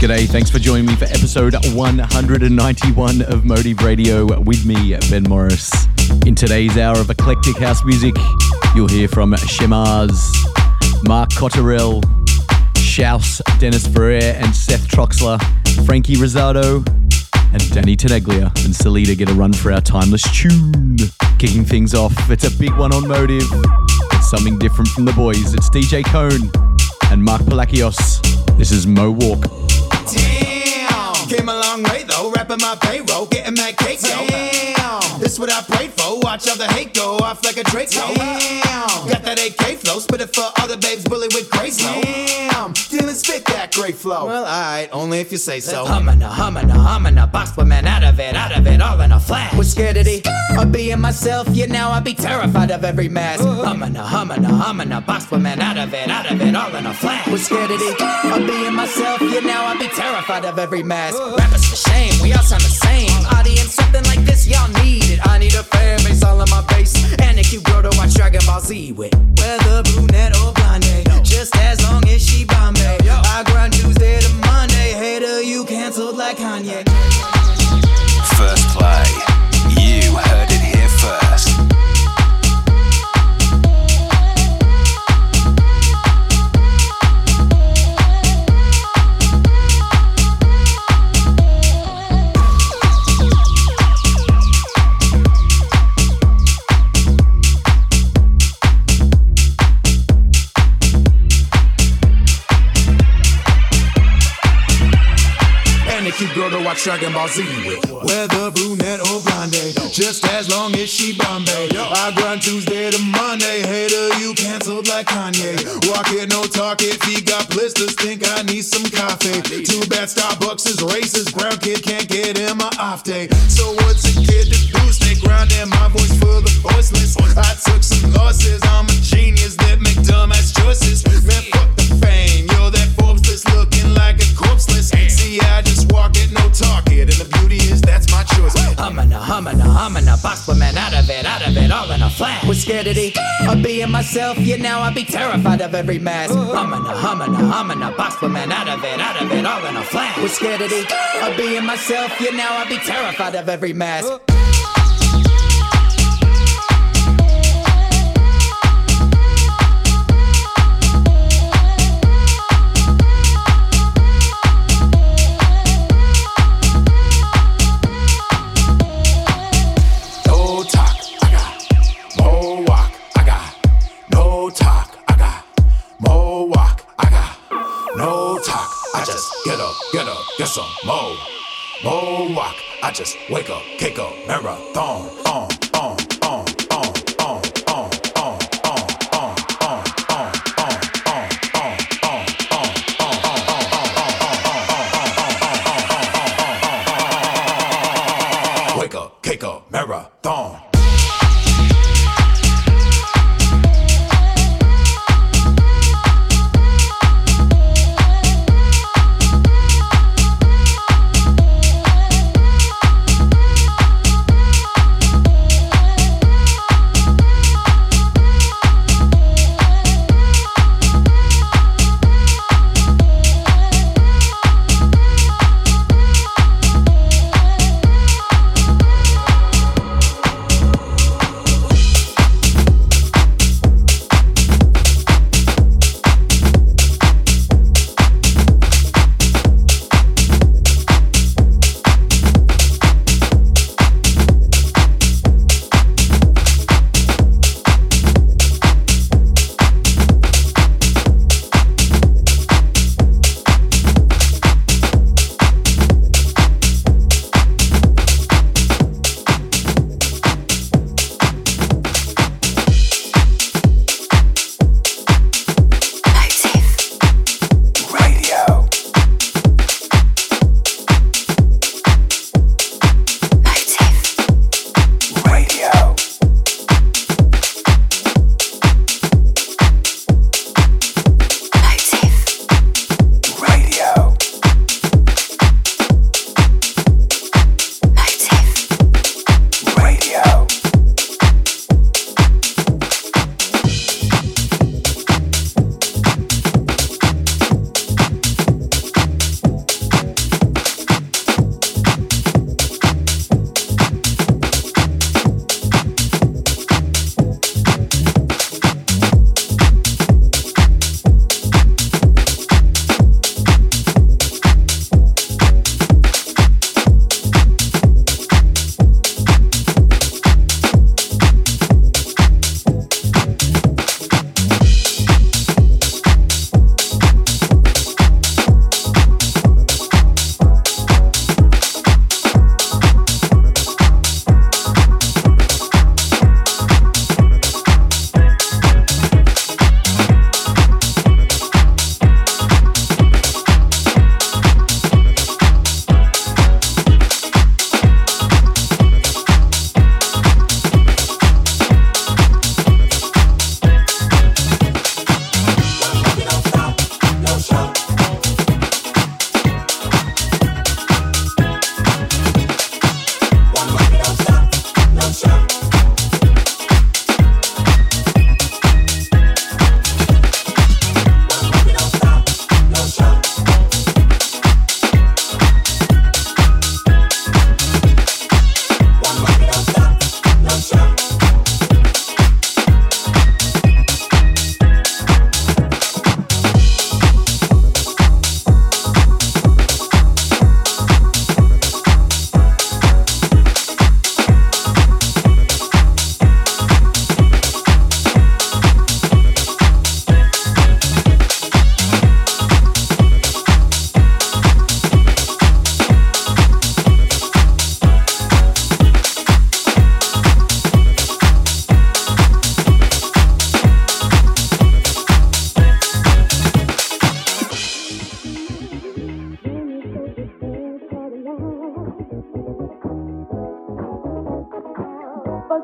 G'day, thanks for joining me for episode 191 of Motive Radio with me, Ben Morris. In today's hour of eclectic house music, you'll hear from Chemars, Marc Cotterell, SHOUSE, Dennis Ferrer, and Seth Troxler, Franky Rizardo, and Danny Tenaglia and Celeda get a run for our timeless tune. Kicking things off, it's a big one on Motive. It's something different from the boys. It's DJ Kone and Marc Palacios. This is Mo Walk. Damn, came a long way though, rapping my payroll, getting that cake, yo. Damn, this what I prayed for. Watch all the hate go off like a Draco. Damn, got that AK flow, spit it for all the babes, bully with crazy. Damn, didn't spit that great flow. Well, alright, only if you say so. Humming, a humming, a humming, a box woman out of it, out of it, all in a flash. Was scared of the Of being myself, yeah, now I'd be terrified of every mask. Humming, a humming, a humming, a box woman out of it, out of it, all in a flash. was scared of the Of being myself, yeah, now I'd be terrified of every mask. Rappers for shame, we all sound the same. Audience, something like this, y'all need it. I need a fan base all in my base. And a cute girl to watch Dragon Ball Z with. Whether brunette or blonde, just as long as she Bombay. I grind Tuesday to Monday, hater, you canceled like Kanye. Maziwe myself, yeah, now I'd be terrified of every mask. Humming, a humming, a humming, a box woman out of it, out of it, all in a flash. Was scared of being myself, yeah, now I'd be terrified of every mask. This a mo, mo walk. I just wake up, kick up marathon on.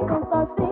não tá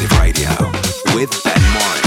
Radio with Ben Morris.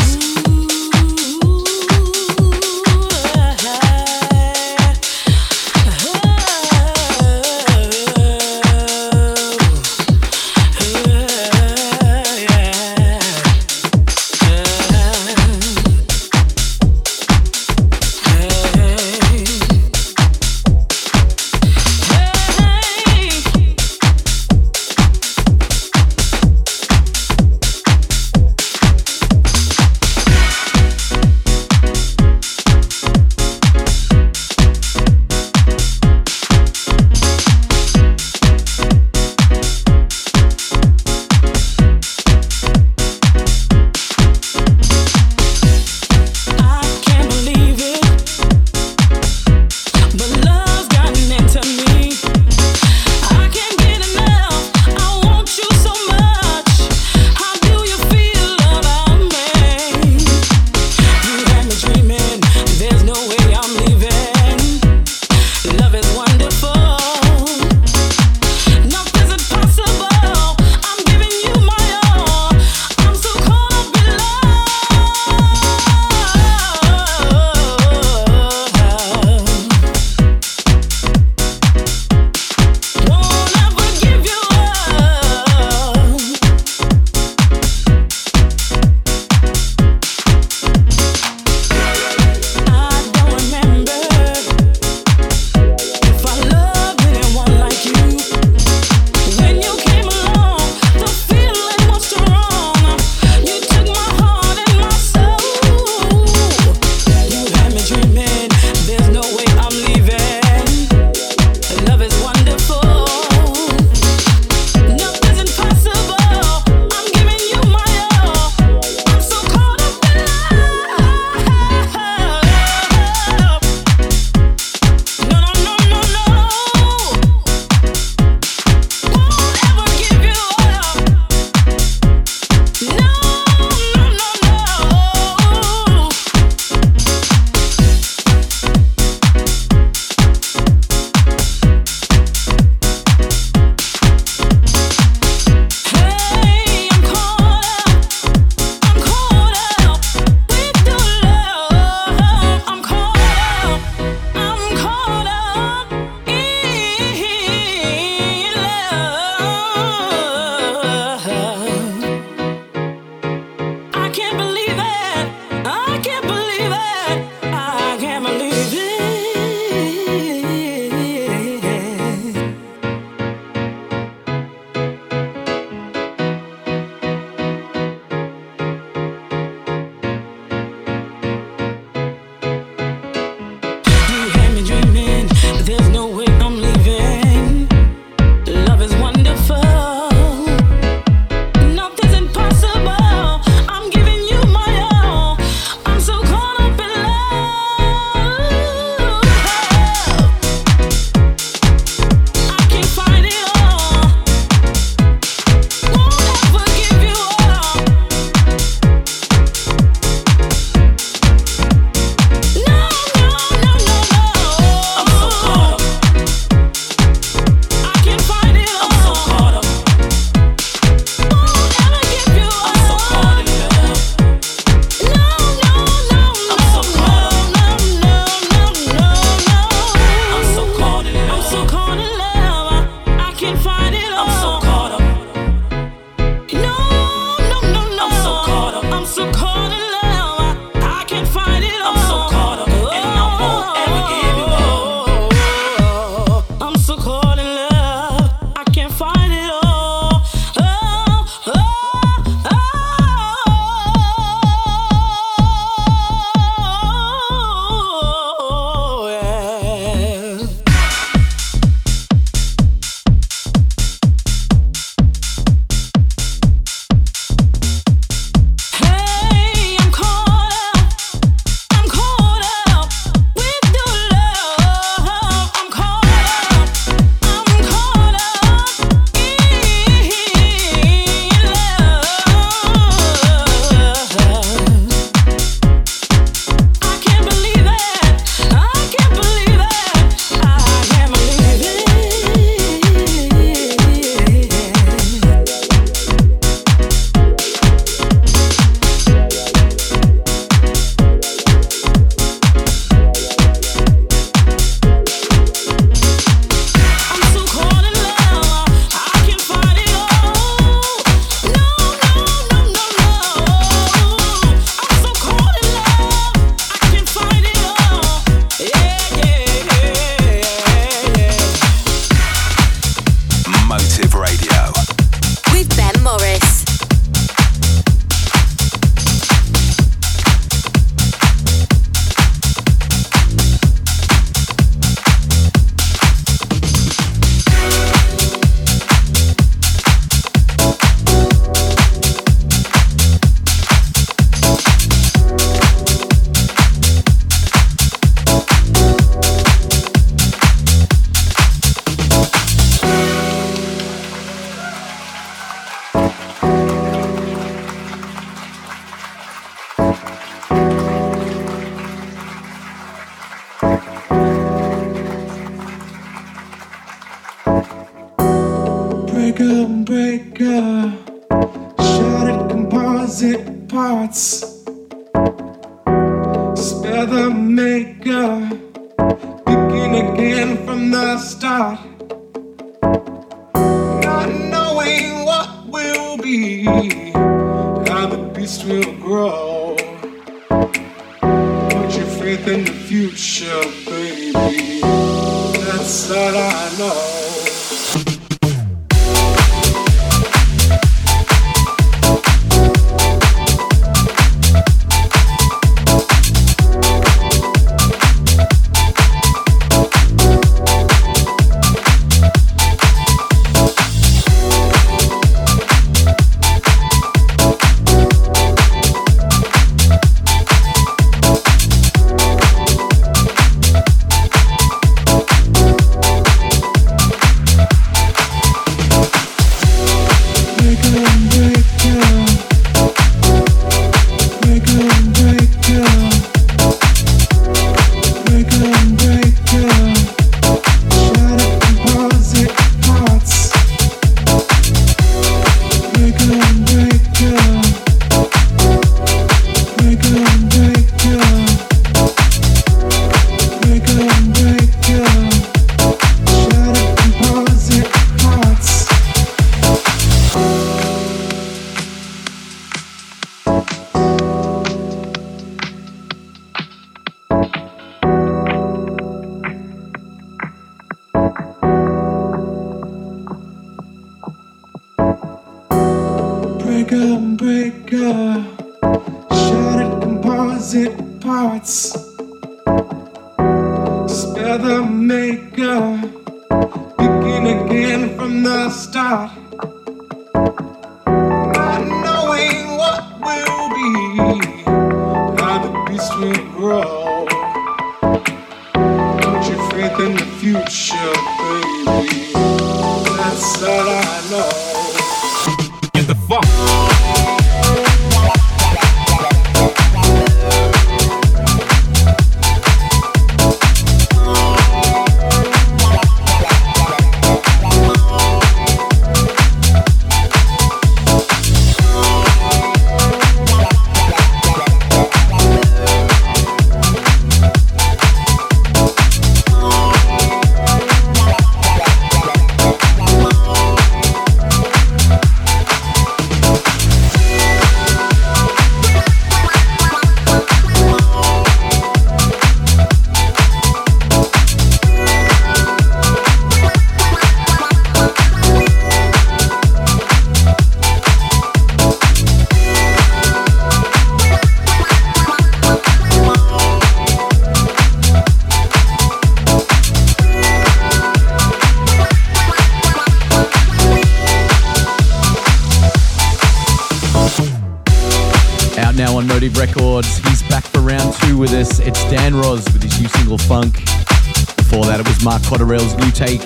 Cotterell's new take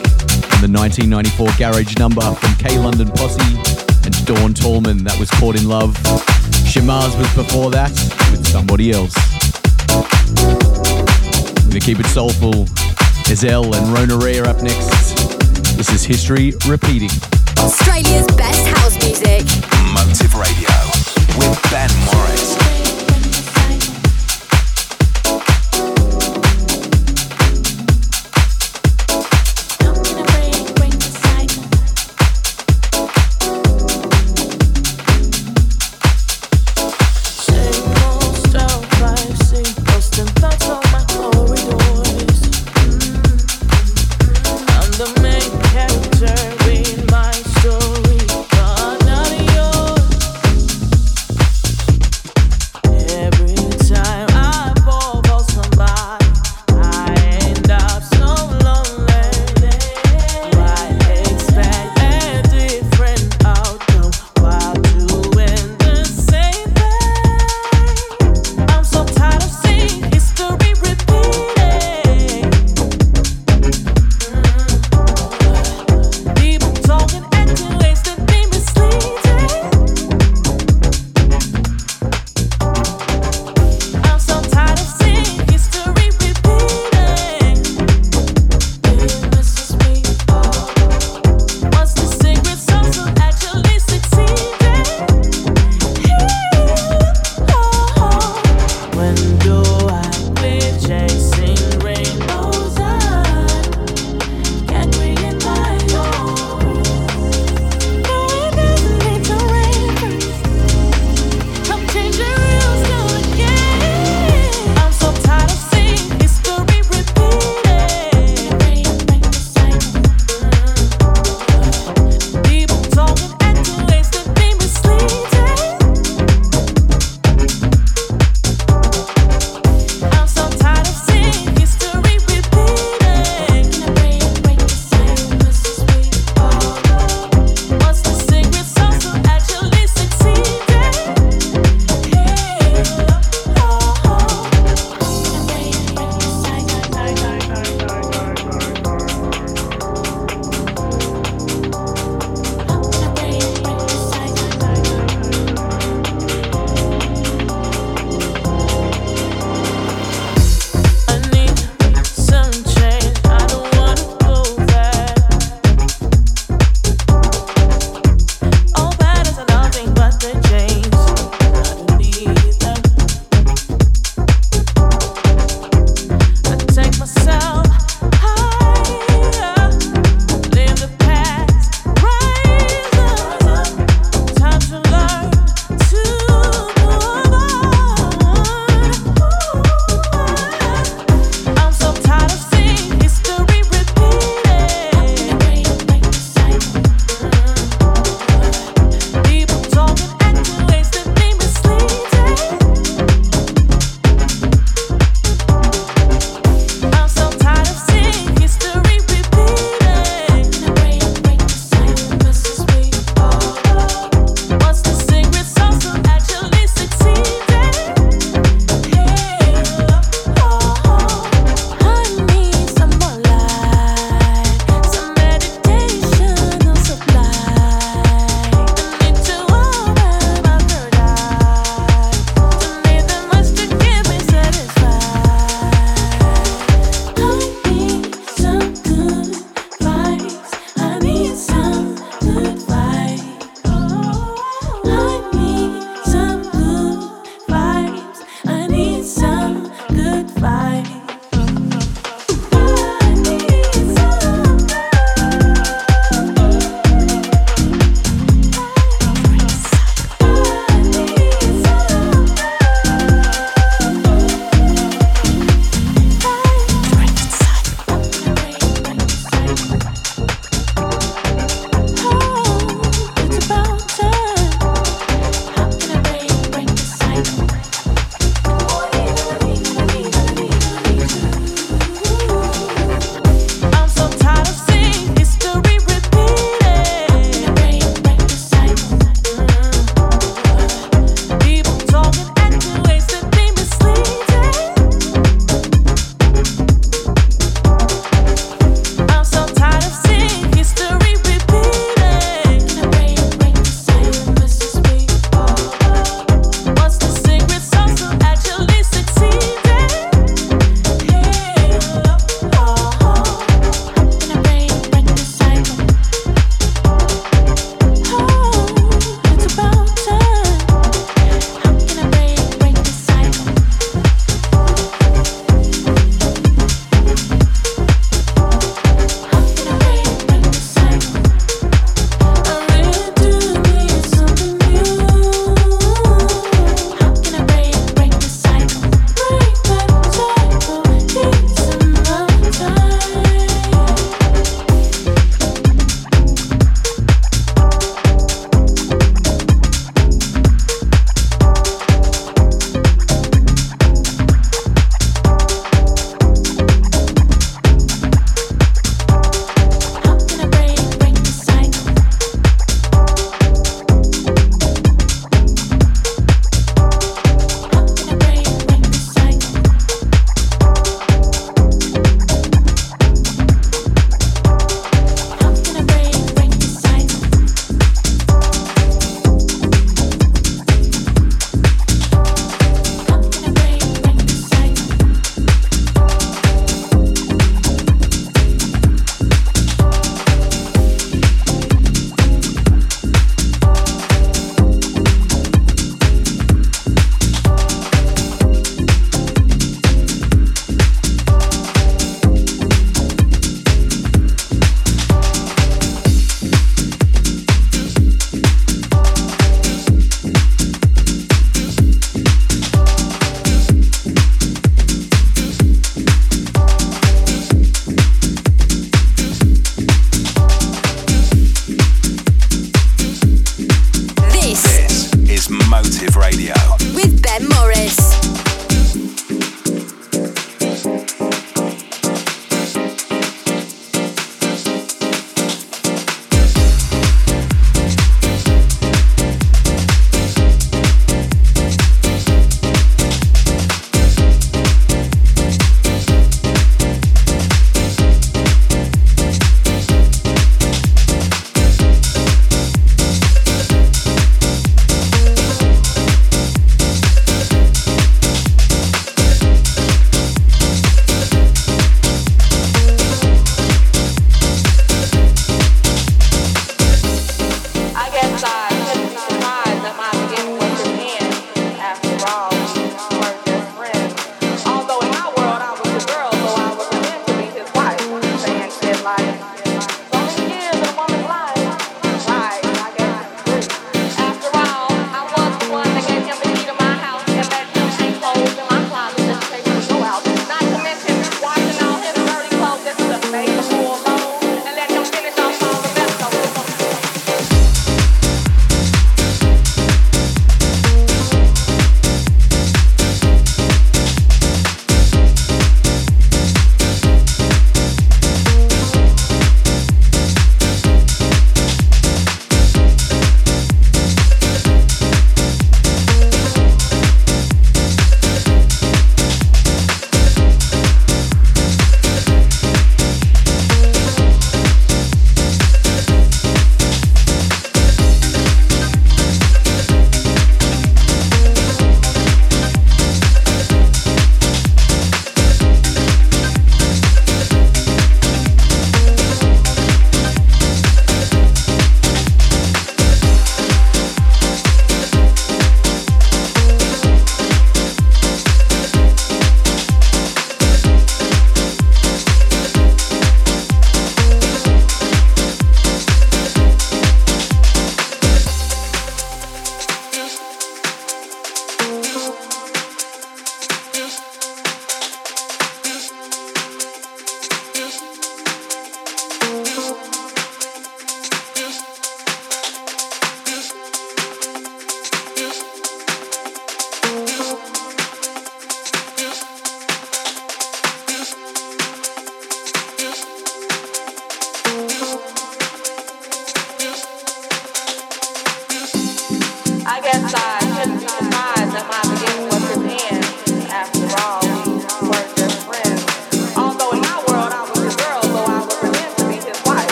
on the 1994 Garage number from K London Posse and Dawn Tallman, that was Caught in Love. Chemars was before that with somebody else. We're gonna keep it soulful. Ezel and Rona Ray up next. This is history repeating. Australia's best house music. Motive Radio with Ben Morris.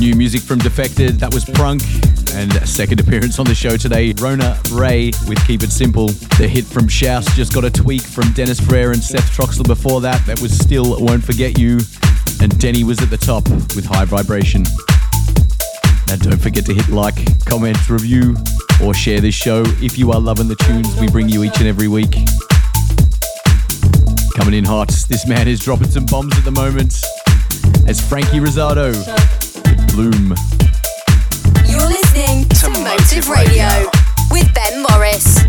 Defected. That was Prunk. And second appearance on the show today, Rona Ray with Keep It Simple. The hit from Shouse just got a tweak from Dennis Ferrer and Seth Troxler before that. That was still Won't Forget You. And Denney was at the top with High Vibration. And don't forget to hit like, comment, review, or share this show if you are loving the tunes we bring you each and every week. Coming in hot, this man is dropping some bombs at the moment. As Franky Rizardo Bloom. You're listening to, to Motive Radio. Radio with Ben Morris.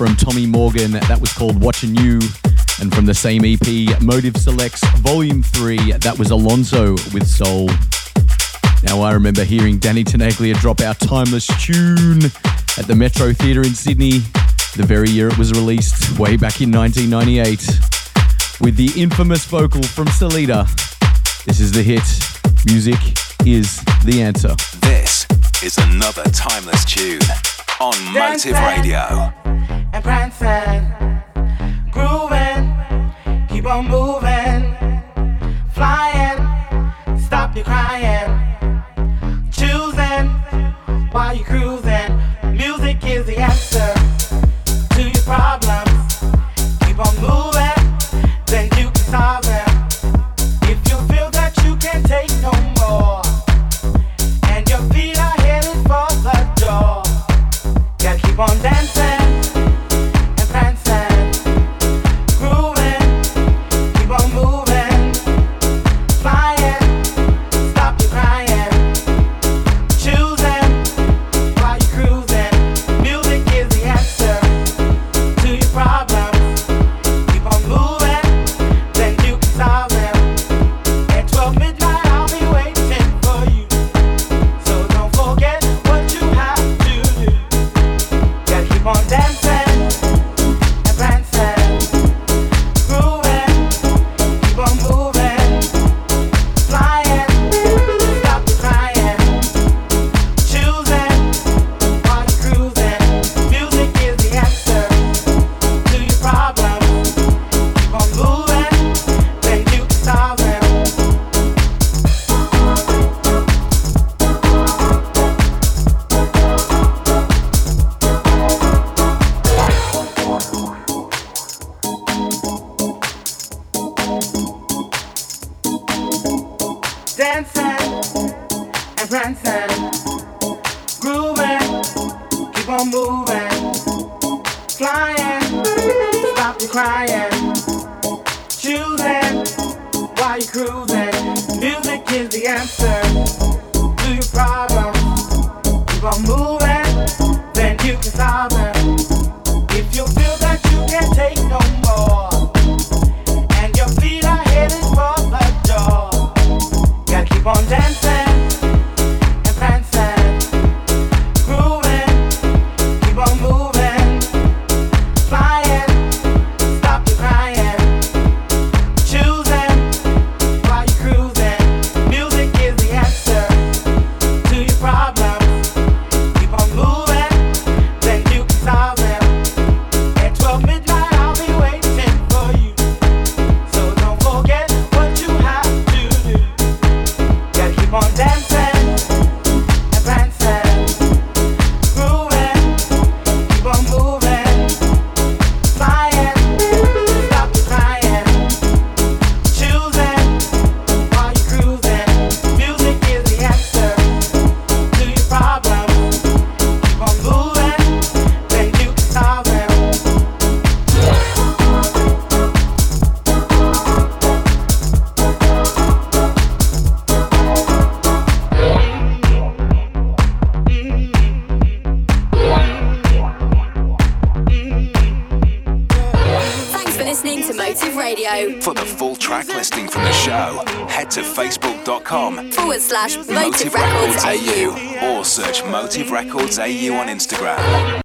From Tommy Morgan. That was called Watching You. And from the same EP, Motive Selects Volume 3, that was Alonso with Soul. Now, I remember hearing Danny Tenaglia drop our timeless tune at the Metro Theatre in Sydney the very year it was released, way back in 1998, with the infamous vocal from Celeda. This is the hit. Music is the answer. This is another timeless tune on Motive Radio. And prancing, grooving, keep on moving, Keep on moving, Flying, stop your crying Choosing, why you cruising. Music is the answer to your problems. Keep on moving, then you can solve 在意我。